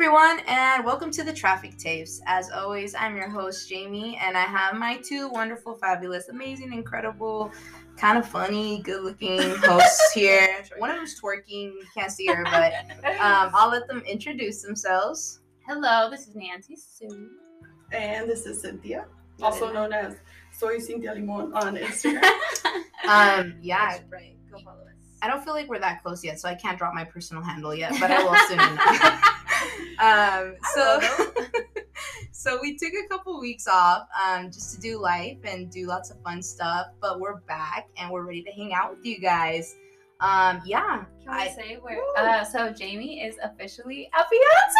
everyone, and welcome to the Traffic Tapes. As always, I'm your host, Jamie, and I have my two wonderful, fabulous, amazing, incredible, kind of funny, good looking hosts here. One of them's twerking, you can't see her, but um, I'll let them introduce themselves. Hello, this is Nancy Sue. And this is Cynthia, also known as Soy Cynthia Limon on Instagram. Um, yeah, That's right. Go follow us. I don't feel like we're that close yet, so I can't drop my personal handle yet, but I will soon enough. Um, so, so we took a couple weeks off um, just to do life and do lots of fun stuff, but we're back and we're ready to hang out with you guys. Um, yeah, Can we I- say where? Uh, so Jamie is officially a fiance.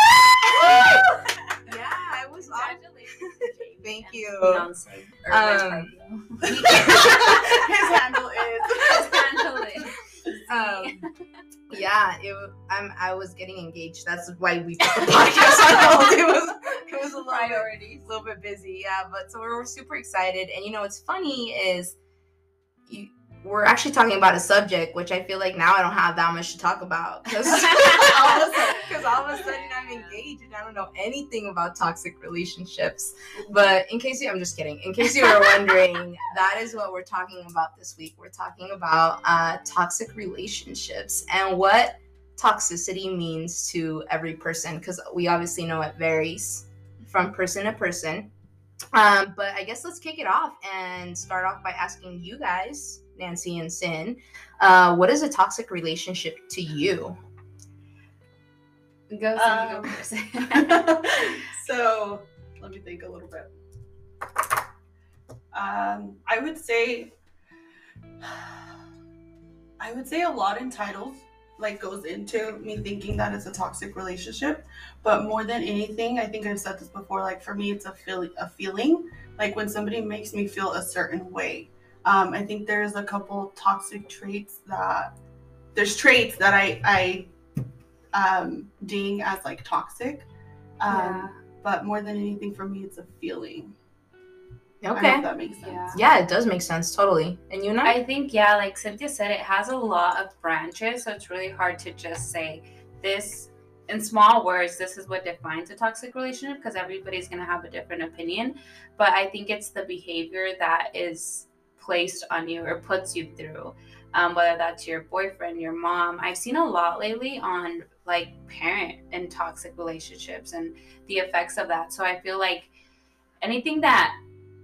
yeah, I was off. Congratulations, Jamie. Thank you. Fiance. Um, His handle is. President. Handle it. Um, yeah, it, I'm, I was getting engaged. That's why we put the podcast on hold. It was, it was a little Priorities. a little bit busy, yeah. But so we're, we're super excited, and you know what's funny is, you we're actually talking about a subject which I feel like now I don't have that much to talk about because all, of a sudden- all of a sudden I'm engaged and I don't know anything about toxic relationships. But in case you, I'm just kidding. In case you were wondering, that is what we're talking about this week. We're talking about uh, toxic relationships and what toxicity means to every person because we obviously know it varies from person to person. Um, but I guess let's kick it off and start off by asking you guys, Nancy and Sin, uh, what is a toxic relationship to you? Go, Um, go first. so let me think a little bit. Um, I would say, I would say a lot in titles like goes into me thinking that it's a toxic relationship, but more than anything, I think I've said this before. Like for me, it's a feeling, a feeling. Like when somebody makes me feel a certain way. Um, I think there's a couple toxic traits that there's traits that I I um, ding as like toxic. Um, Yeah. But more than anything, for me, it's a feeling. I don't Okay. that makes sense. Yeah. Yeah, it does make sense totally. And you know? I think yeah, like Cynthia said, it has a lot of branches, so it's really hard to just say this in small words. This is what defines a toxic relationship because everybody's gonna have a different opinion. But I think it's the behavior that is placed on you or puts you through, um, whether that's your boyfriend, your mom. I've seen a lot lately on like parent and toxic relationships and the effects of that. So I feel like anything that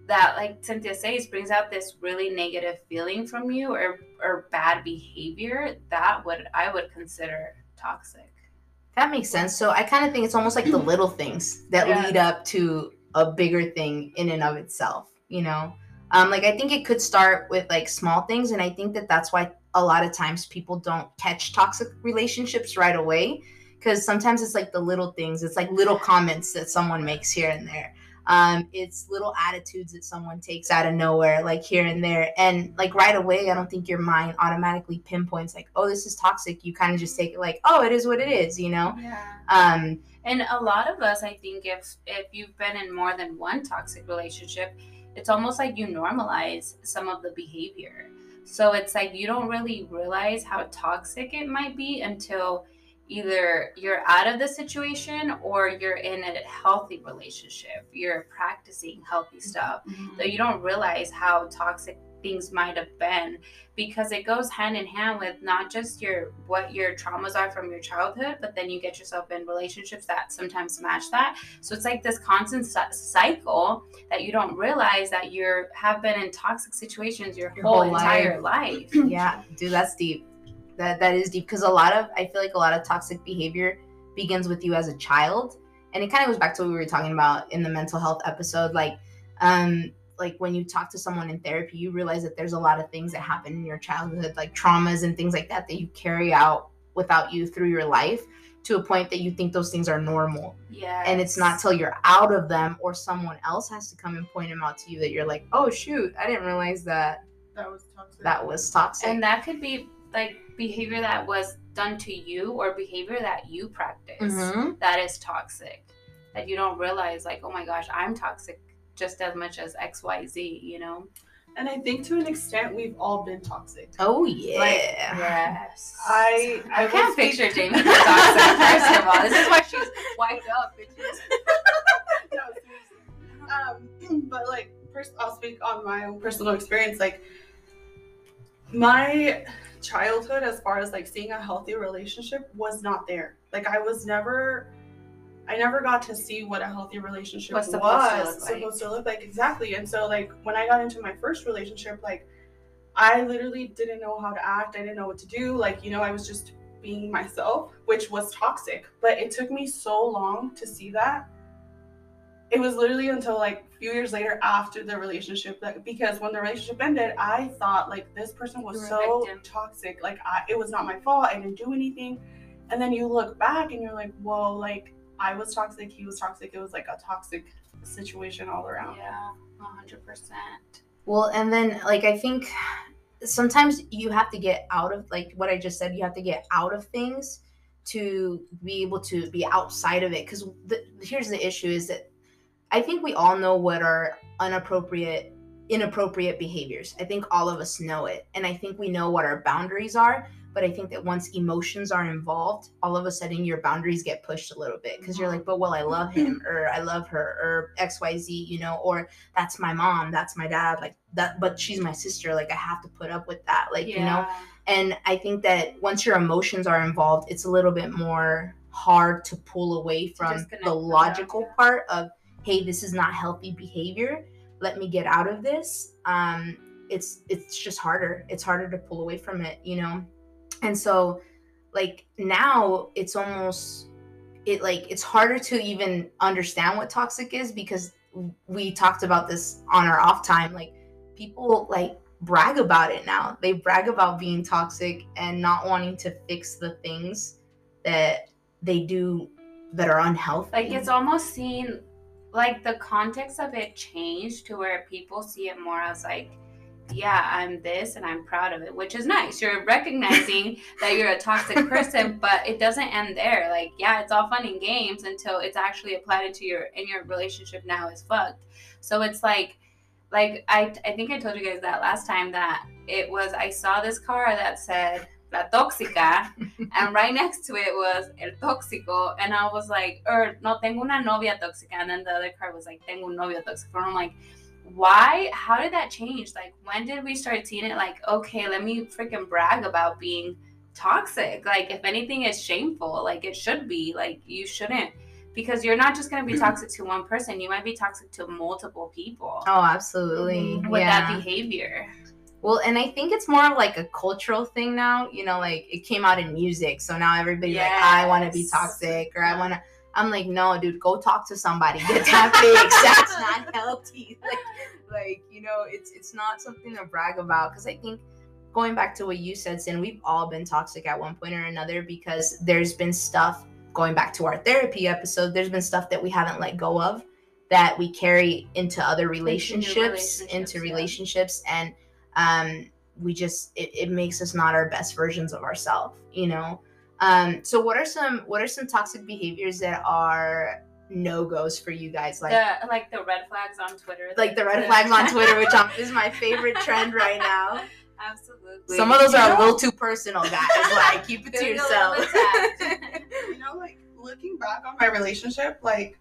that like cynthia says brings out this really negative feeling from you or or bad behavior that would i would consider toxic That makes sense. So I kind of think it's almost like the little things that Yeah. lead up to a bigger thing in and of itself, you know? Um, like I think it could start with like small things, and I think that that's why a lot of times people don't catch toxic relationships right away, because sometimes it's like the little things. It's like little comments that someone makes here and there. Um, it's little attitudes that someone takes out of nowhere, like here and there, and like right away. I don't think your mind automatically pinpoints like, oh, this is toxic. You kind of just take it like, oh, it is what it is, you know? yeah Um, and a lot of us i think if if you've been in more than one toxic relationship it's almost like you normalize some of the behavior so it's like you don't really realize how toxic it might be until either you're out of the situation or you're in a healthy relationship. You're practicing healthy stuff Mhm. that you don't realize how toxic things might have been because it goes hand in hand with not just your what your traumas are from your childhood but then you get yourself in relationships that sometimes match that. So it's like this constant cycle that you don't realize that you're have been in toxic situations your, Your whole, whole entire life, yeah, dude, that's deep. That that is deep because a lot of I feel like a lot of toxic behavior begins with you as a child, and it kind of goes back to what we were talking about in the mental health episode. Like, um, like when you talk to someone in therapy, you realize that there's a lot of things that happen in your childhood, like traumas and things like that, that you carry out without you through your life to a point that you think those things are normal. yeah and it's not till you're out of them or someone else has to come and point them out to you that you're like oh shoot i didn't realize that That was toxic. that was toxic and that could be like behavior that was done to you or behavior that you practice Mhm. that is toxic that you don't realize like oh my gosh i'm toxic just as much as xyz you know And I think to an extent we've all been toxic. Oh yeah. Like, Yes. I I will can't speak- picture Jamie toxic, first of all. This is why she's wiped up, bitches. No, um, but like, pers- I'll speak on my own personal experience. Like, my childhood, as far as like seeing a healthy relationship, was not there. Like, I was never, I never got to see what a healthy relationship was supposed to look like. supposed to look like. Exactly. And so, like, when I got into my first relationship, like, I literally didn't know how to act. I didn't know what to do. Like, you know, I was just being myself, which was toxic. But it took me so long to see that. It was literally until like few years later after the relationship that because when the relationship ended, I thought like this person was You were a so toxic. Like I, it was not my fault. I didn't do anything. And then you look back and you're like, whoa, like I was toxic, he was toxic. It was like a toxic situation all around. Yeah, 100%. Well, and then like I think sometimes you have to get out of like what I just said. You have to get out of things to be able to be outside of it. Because here's the issue: is that I think we all know what are inappropriate, inappropriate behaviors. I think all of us know it, and I think we know what our boundaries are. But I think that once emotions are involved, all of a sudden your boundaries get pushed a little bit because you're like, but well, I love him or I love her or X Y Z, you know, or that's my mom, that's my dad, like that, but she's my sister. Like I have to put up with that, like you know. And I think that once your emotions are involved, it's a little bit more hard to pull away from the logical yeah. part of, hey, this is not healthy behavior. Let me get out of this. Um, it's it's just harder. It's harder to pull away from it, you know. And so, like now, it's almost it like it's harder to even understand what toxic is because we talked about this on our off time. Like people like brag about it now. They brag about being toxic and not wanting to fix the things that they do that are unhealthy. Like it's almost seen like the context of it changed to where people see it more as like yeah i'm this and i'm proud of it which is nice. You're recognizing that you're a toxic person but it doesn't end there. Like yeah it's all fun and games until it's actually applied into your in your relationship now is fucked. So it's like like i i think i told you guys that last time that it was i saw this car that said la tóxica and right next to it was el tóxico and i was like or no tengo una novia tóxica and then the other card was like tengo un novio tóxico and i'm like why how did that change like when did we start seeing it like okay let me freaking brag about being toxic like if anything it's shameful like it should be like you shouldn't because you're not just going to be toxic to one person you might be toxic to multiple people oh, absolutely. with yeah. that behavior Well, and I think it's more of like a cultural thing now. You know, like it came out in music, so now everybody's like, I want to be toxic, or I want to. I'm like, no, dude, go talk to somebody. Get that fixed. That's not healthy. Like, like you know, it's it's not something to brag about. Because I think going back to what you said, Sin, we've all been toxic at one point or another because there's been stuff going back to our therapy episode. There's been stuff that we haven't let go of that we carry into other relationships, into relationships, yeah. relationships, and um, we just it, it makes us not our best versions of ourselves you know? Um, so what are some what are some toxic behaviors that are no-goes for you guys? Like the like the red flags on twitter like the red flags on twitter which um, is my favorite trend right now. Absolutely. Some of those are a little too personal guys. Like keep it to yourself. you know, like looking back on my relationship, like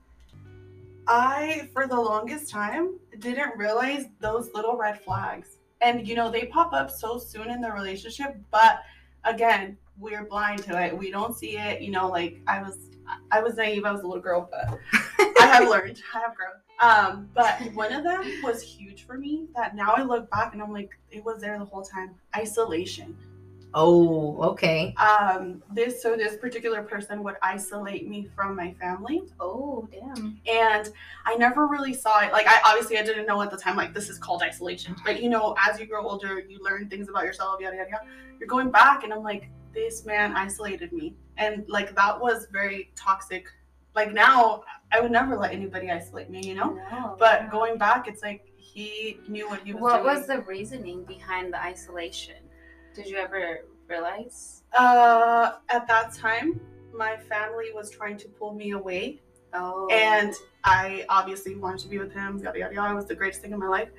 I, for the longest time, didn't realize those little red flags. And, you know, they pop up so soon in the relationship, but again, we're blind to it. We don't see it. You know, like I was, I was naive. I was a little girl, but I have learned. I have grown. Um, but one of them was huge for me that now I look back and I'm like, it was there the whole time. Isolation oh okay. Um this so this particular person would isolate me from my family. Oh damn. And i never really saw it like i obviously i didn't know at the time like this is called isolation. But you know as you grow older you learn things about yourself yada yada yada. You're going back and i'm like this man isolated me. And like that was very toxic. Like now i would never let anybody isolate me you know? No, but yeah. going back it's like he knew what he was doing. what doing. was the reasoning behind the isolation did you ever realize uh at that time my family was trying to pull me away oh and I obviously wanted to be with him. Yada yada yada. It was the greatest thing in my life.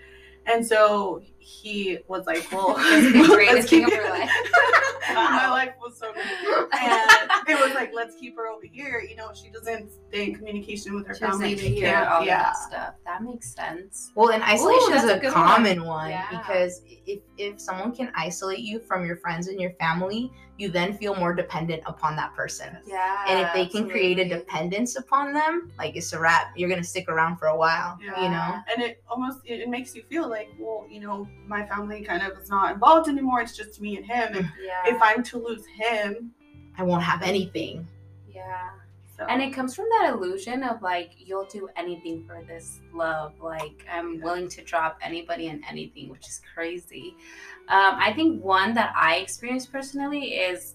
And so he was like, "Well, It's the greatest let's thing keep of your life. My life was so good, and it was like, "Let's keep her over here." You know, she doesn't stay in communication with her She doesn't family. They hear can't. all yeah, that stuff. That makes sense. Well, and isolation is a a, good one. common one, Yeah. because if if someone can isolate you from your friends and your family, you then feel more dependent upon that person. Yeah. And if they can create a dependence upon them, like it's a wrap. You're gonna stick around for a while. You know. And it almost it, it makes you feel like, well, you know, my family kind of is not involved anymore. It's just me and him. And Yeah. if I'm to lose him, I won't have anything. yeah. So And it comes from that illusion of like you'll do anything for this love. Like I'm willing to drop anybody and anything, which is crazy. Um, I think one that I experienced personally is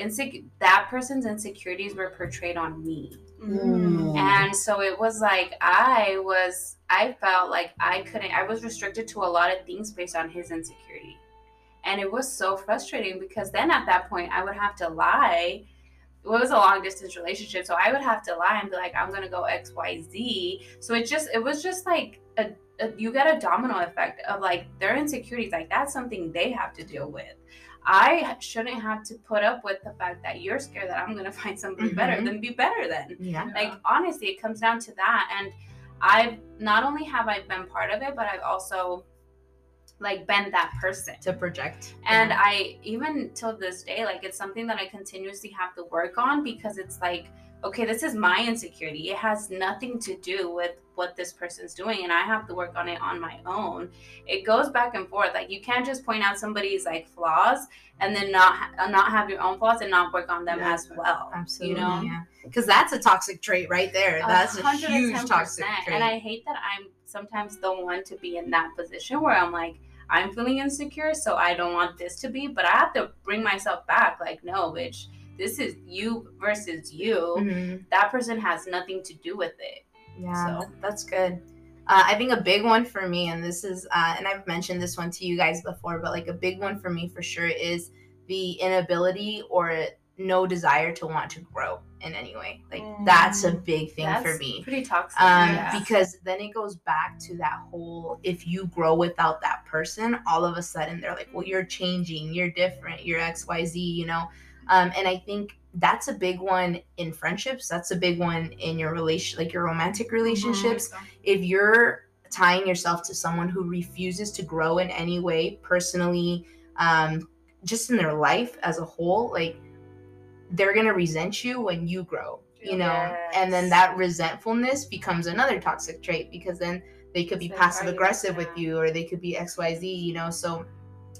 insec- that person's insecurities were portrayed on me. Mm. And so it was like I was I felt like I couldn't I was restricted to a lot of things based on his insecurity. And it was so frustrating because then at that point I would have to lie. It was a long distance relationship, so I would have to lie and be like, I'm gonna go X, Y, Z. So it just it was just like a, a you get a domino effect of like their insecurities, like that's something they have to deal with. I shouldn't have to put up with the fact that you're scared that I'm gonna find somebody better Mhm. than be better than Yeah. like honestly it comes down to that and i've not only have i been part of it but i've also like been that person To project. and Yeah. i even till this day like it's something that i continuously have to work on because it's like okay this is my insecurity it has nothing to do with what this person's doing and i have to work on it on my own it goes back and forth like you can't just point out somebody's like flaws and then not uh, not have your own flaws and not work on them Yeah. as well Absolutely. you know Yeah. Because that's a toxic trait right there. That's a huge toxic trait. And I hate that I'm sometimes the one to be in that position where I'm like, I'm feeling insecure, so I don't want this to be, but I have to bring myself back. Like, no, bitch, this is you versus you. Mhm. That person has nothing to do with it. Yeah, So- that's good. Uh, I think a big one for me, and this is, uh, and I've mentioned this one to you guys before, but like a big one for me for sure is the inability or no desire to want to grow in any way. Like that's a big thing That's for me. pretty toxic. Um, yeah. because then it goes back to that whole if you grow without that person, all of a sudden they're like, well, you're changing, you're different, you're XYZ, you know? Um, and I think that's a big one in friendships. That's a big one in your relation, like your romantic relationships. If you're tying yourself to someone who refuses to grow in any way, personally, um, just in their life as a whole, like they're gonna resent you when you grow, you know. And then that resentfulness becomes another toxic trait because then they could be like, passive aggressive with you or they could be XYZ, you know. So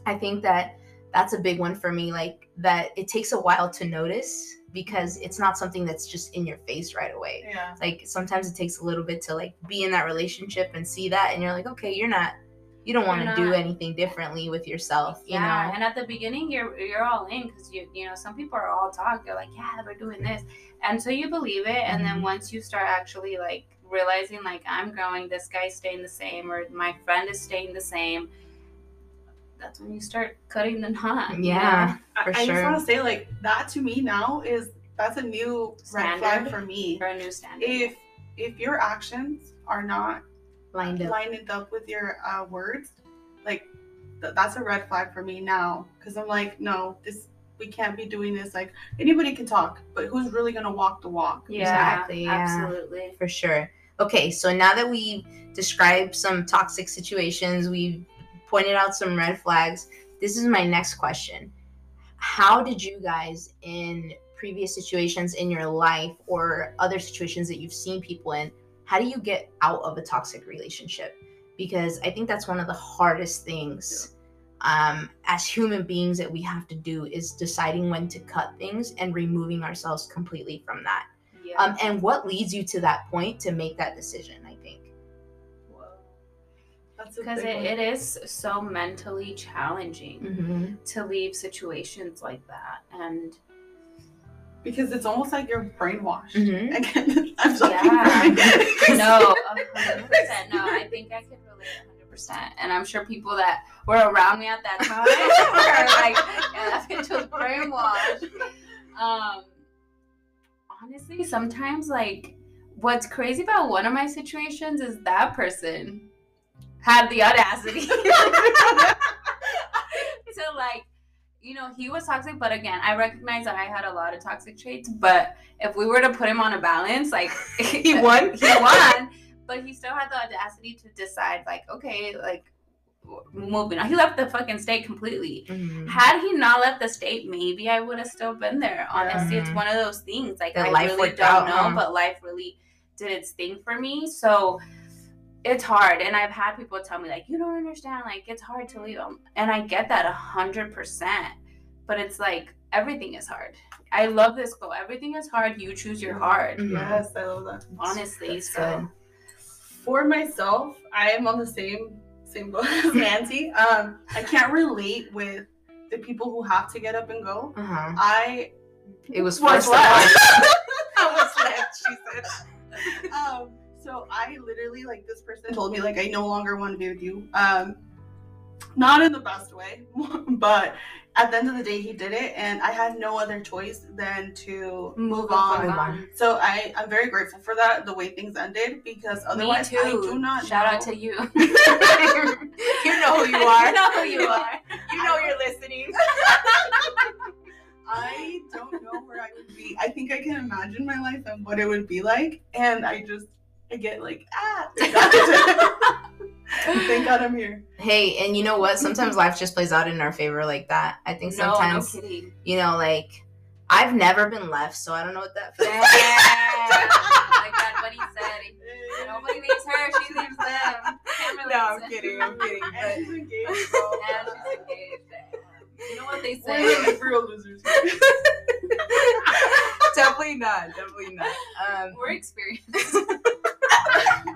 I think that that's a big one for me like that it takes a while to notice because it's not something that's just in your face right away Yeah. like sometimes it takes a little bit to like be in that relationship and see that and you're like okay you're not you don't want to do anything differently with yourself you yeah, know and at the beginning you're you're all in because you you know some people are all talk. They're like, yeah, we're doing this, and so you believe it, and then Mhm. once you start actually like realizing like I'm growing, this guy's staying the same, or my friend is staying the same. That's when you start cutting the knot. you Yeah. I, For I just want to say, like, that to me now is that's a new red flag Standard? for me. for a new standard. If if your actions are not lined up lined up with your uh, words, like th- that's a red flag for me now. Because I'm like, no, this we can't be doing this. Like anybody can talk, but who's really gonna walk the walk? yeah, exactly, yeah. absolutely. for sure okay so now that we've described some toxic situations we've pointed out some red flags this is my next question how did you guys in previous situations in your life or other situations that you've seen people in how do you get out of a toxic relationship? Because i think that's one of the hardest things um, as human beings that we have to do is deciding when to cut things and removing ourselves completely from that. Yeah. um, and what leads you to that point to make that decision i think? Because it, it is so mentally challenging mm-hmm. to leave situations like that. And because it's almost like you're brainwashed. Mhm. Again, I'm sorry. Yeah. no, hundred percent. No, I think I could relate hundred percent, and I'm sure people that were around me at that time were like, "Yeah, that bitch was brainwashed." Um, honestly, sometimes like what's crazy about one of my situations is that person had the audacity to like you know he was toxic but again i recognize that i had a lot of toxic traits but if we were to put him on a balance like He won? he won but he still had the audacity to decide like okay like moving on he left the fucking state completely Mhm. had he not left the state, maybe I would have still been there. Honestly, it's Mhm. one of those things. Like That I really don't out, know, huh? but life really did its thing for me. So it's hard, and I've had people tell me like, "You don't understand. Like it's hard to leave." them And I get that a hundred percent. But it's like everything is hard. I love this quote. Everything is hard. You choose your hard. Mhm. Yes, I love that. Honestly, That's so good. For myself, I am on the same same boat as Nancy. Um, I can't relate with the people who have to get up and go. Uh-huh. I It was What's forced left? I was left, she said. um, so I literally like this person told me like I no longer want to be with you. Um, not in the best way, but at the end of the day, he did it, and I had no other choice than to move on. Move on. So I I'm very grateful for that, the way things ended, because otherwise. I do not Shout know. out to you. you know who you are. you know who you are. You know you're listening. I don't know where I would be. I think I can imagine my life and what it would be like, and I just I get like ah. Thank God, Thank God I'm here. Hey, and you know what? Sometimes life just plays out in our favor like that. I think sometimes, no kidding. you know, like I've never been left, so I don't know what that feels. like that, what he said. Nobody leaves her, she leaves them. Can't no, I'm kidding. I'm kidding. But she's engaged, bro. And she's engaged. You know what they We're say? really real losers. definitely not. Definitely not. Um, We're experienced.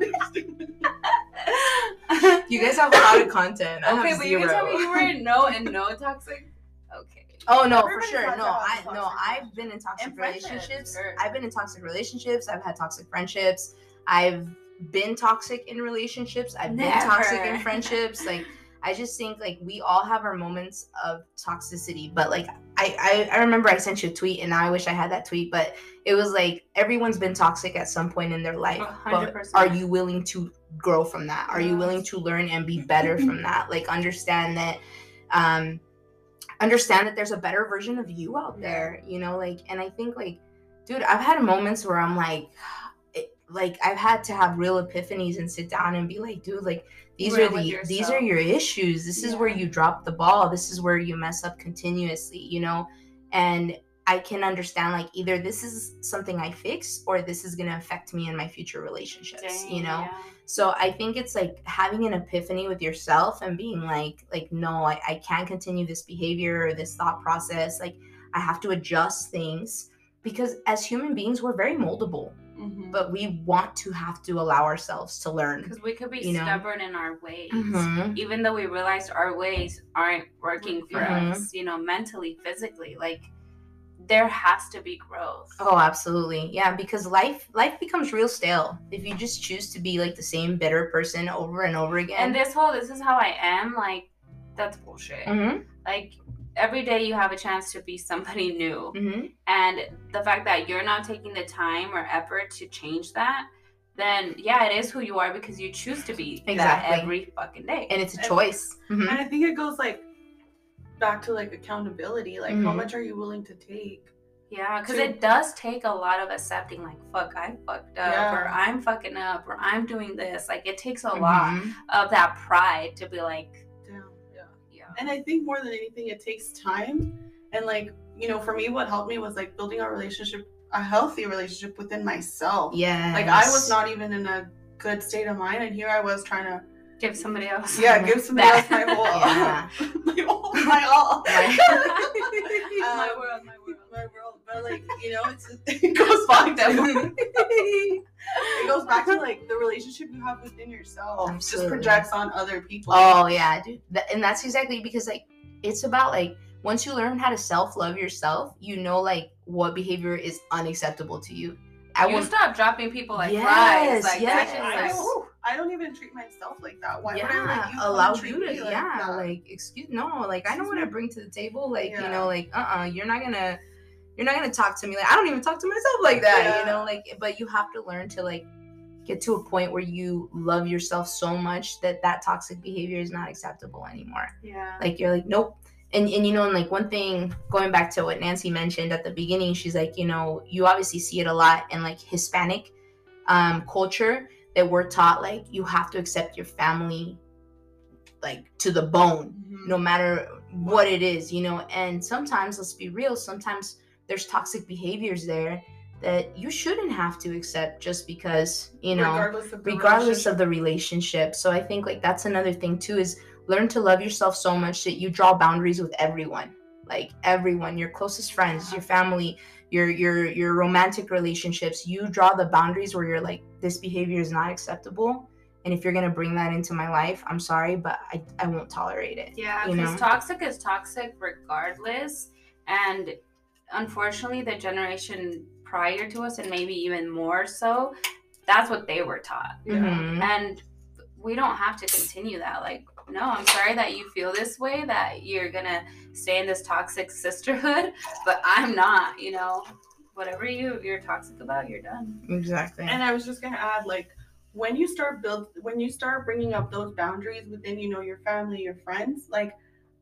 you guys have a lot of content. I okay, but you can tell me you were in no and no toxic. Okay. Oh no, for sure. No, I no, I've been in toxic And relationships. sure. I've been in toxic relationships. I've had toxic friendships. I've been toxic in relationships. I've been toxic in friendships. Like I just think like we all have our moments of toxicity. But like I, I I remember I sent you a tweet and now I wish I had that tweet, but it was like everyone's been toxic at some point in their life. A hundred But are you willing to grow from that? Are you willing to learn and be better from that? Like understand that um understand that there's a better version of you out there, you know, like and I think like dude, I've had moments where I'm like like I've had to have real epiphanies and sit down and be like, dude, like these Real are the these are your issues. This is where you drop the ball. This is where you mess up continuously, you know? And I can understand like either this is something I fix or this is gonna affect me in my future relationships, you know? Dang, So I think it's like having an epiphany with yourself and being like, like, no, I, I can't continue this behavior or this thought process. Like I have to adjust things because as human beings, we're very moldable, Mhm. but we want to have to allow ourselves to learn. Because we could be You know? stubborn in our ways. Mhm. Even though we realize our ways aren't working for Mhm. us, you know, mentally, physically. Like there has to be growth. Oh, absolutely. Yeah, because life life becomes real stale if you just choose to be like the same bitter person over and over again. And this whole this is how I am, like that's bullshit. Mhm, Like every day you have a chance to be somebody new. mhm. And the fact that you're not taking the time or effort to change that, then yeah, it is who you are because you choose to be Exactly. that every fucking day. And it's a And- choice. Mhm. And I think it goes like back to like accountability. Like how Mhm. much are you willing to take? Yeah, because to- it does take a lot of accepting, like, fuck, I fucked up, Yeah. or I'm fucking up, or I'm doing this. Like, it takes a lot Mhm. of that pride to be like, Damn. Yeah. yeah. And I think more than anything, it takes time. And like, you know, for me, what helped me was like building a relationship, a healthy relationship within myself. Yeah. Like I was not even in a good state of mind, and here I was trying to, Give somebody else. yeah, give somebody That- else my whole, Yeah. my whole, my all, my Um, world, my world. my world. But like, you know, it's it goes back to it goes back to like the relationship you have within yourself. Just projects on other people. Oh yeah, dude. And that's exactly because like it's about like once you learn how to self love yourself, you know like what behavior is unacceptable to you. I you will stop dropping people like Yes, flies. Like, yes. that's I like, don't, I don't even treat myself like that. Why would I yeah, let you allow treat you to like yeah, that? like excuse no, like I know Excuse what me? I bring to the table. Like you know, like uh uh-uh, uh, you are not gonna you're not gonna talk to me like I don't even talk to myself like that. You know, like but you have to learn to like get to a point where you love yourself so much that that toxic behavior is not acceptable anymore. Yeah. Like you're like, nope. And and you know, and like one thing going back to what Nancy mentioned at the beginning, she's like, you know, you obviously see it a lot in like Hispanic um culture that we're taught like you have to accept your family like to the bone Mm-hmm. no matter what it is, you know. And sometimes, let's be real, sometimes there's toxic behaviors there that you shouldn't have to accept just because, you know, regardless of the regardless relationship. of the relationship. So I think like that's another thing too is learn to love yourself so much that you draw boundaries with everyone. Like everyone, your closest friends, your family, your your your romantic relationships, you draw the boundaries where you're like this behavior is not acceptable. And if you're gonna bring that into my life, I'm sorry, but I, I won't tolerate it. Yeah, because toxic is toxic regardless. And unfortunately, the generation prior to us, and maybe even more so, that's what they were taught. Mhm. And we don't have to continue that. Like, no, I'm sorry that you feel this way, that you're gonna stay in this toxic sisterhood, but I'm not, you know. Whatever you you're toxic about, you're done. Exactly. And I was just gonna add, like, when you start build, when you start bringing up those boundaries within, you know, your family, your friends, like,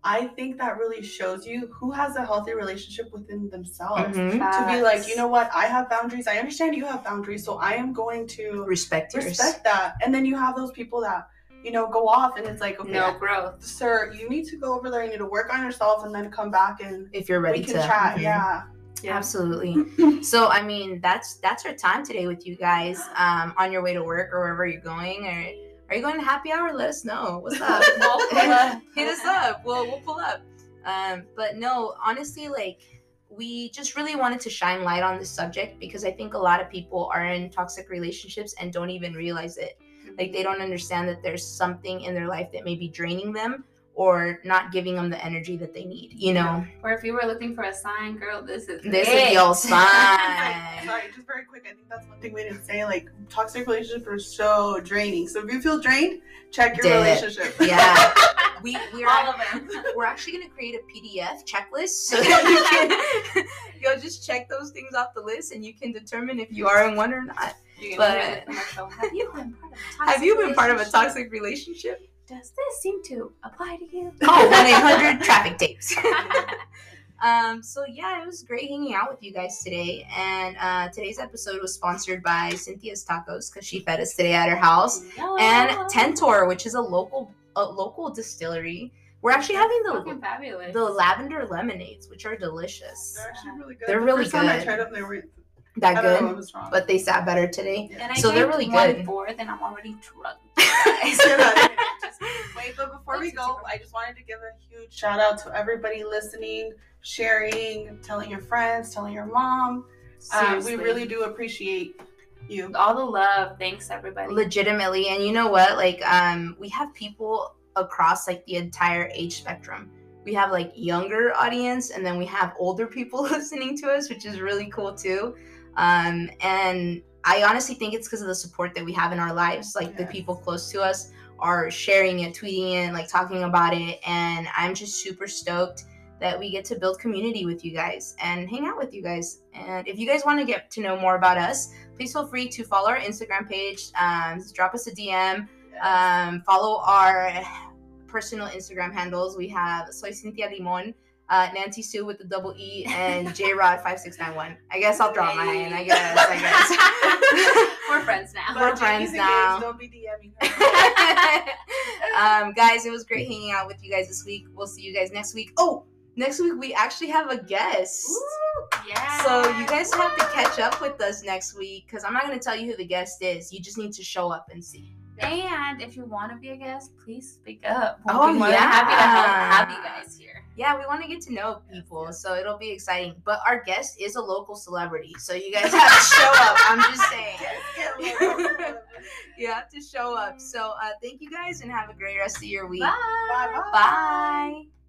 I think that really shows you who has a healthy relationship within themselves. Mhm. To be like, you know what, I have boundaries. I understand you have boundaries, so I am going to respect yours. respect that. And then you have those people that, you know, go off, and it's like, okay, no growth. sir, you need to go over there. You need to work on yourself, and then come back and If you're ready we can to chat. Mhm. Yeah. Yeah. Absolutely. So I mean, that's that's our time today with you guys. Um, on your way to work or wherever you're going, or are you going to happy hour? Let us know. What's up? We'll pull up. Hit us up. We'll we'll pull up. Um, but no, honestly, like we just really wanted to shine light on this subject because I think a lot of people are in toxic relationships and don't even realize it. Like they don't understand that there's something in their life that may be draining them or not giving them the energy that they need. You know, Or if you were looking for a sign, girl, this is this it. is your Like, sign. sorry, just very quick. I think that's one thing we didn't say. Like, toxic relationships are so draining. So if you feel drained, check your Dip. relationship. Yeah. We we're All of them. we're actually gonna create a PDF checklist so that you can you'll just check those things off the list and you can determine if you are in one or not. You But- hear the commercial. Have you been part of a toxic Have you been part of a relationship? toxic relationship? Does this seem to apply to you? Call one eight hundred traffic tapes. um, so yeah, it was great hanging out with you guys today. And uh, today's episode was sponsored by Cynthia's Tacos because she fed us today at her house, and Tentor, which is a local a local distillery. We're actually having the fabulous. the lavender lemonades, which are delicious. They're actually really good. They're The really first time I good. tried them, they were That I good, what was wrong. but they sat better today. and I so they're really good. fourth, and I'm already drunk. Wait, but before we go, I just wanted to give a huge shout out to everybody listening, sharing, telling your friends, telling your mom. Uh, we really do appreciate you. all the love. Thanks, everybody. legitimately and you know what like um we have people across like the entire age spectrum we have like younger audience and then we have older people listening to us which is really cool too um and i honestly think it's because of the support that we have in our lives like the people close to us are sharing it tweeting it like talking about it and i'm just super stoked that we get to build community with you guys and hang out with you guys. And if you guys want to get to know more about us please feel free to follow our Instagram page, um, drop us a DM, um, follow our personal Instagram handles. We have Soy Cynthia Limon, uh, Nancy Sue with the double E, and J Rod five six nine one. I guess I'll drop mine. I guess. I We're friends now. We're friends now. Don't be DMing her. um, guys, it was great hanging out with you guys this week. We'll see you guys next week. Oh, next week we actually have a guest. Yeah. So you guys have to catch up with us next week because I'm not gonna tell you who the guest is. You just need to show up and see. And if you want to be a guest, please speak up. We'll Oh, than happy to help have you guys here. Yeah, we want to get to know people, so it'll be exciting. But our guest is a local celebrity, so you guys have to show up. I'm just saying. you have to show up. So uh, thank you guys and have a great rest of your week. Bye. Bye-bye. Bye.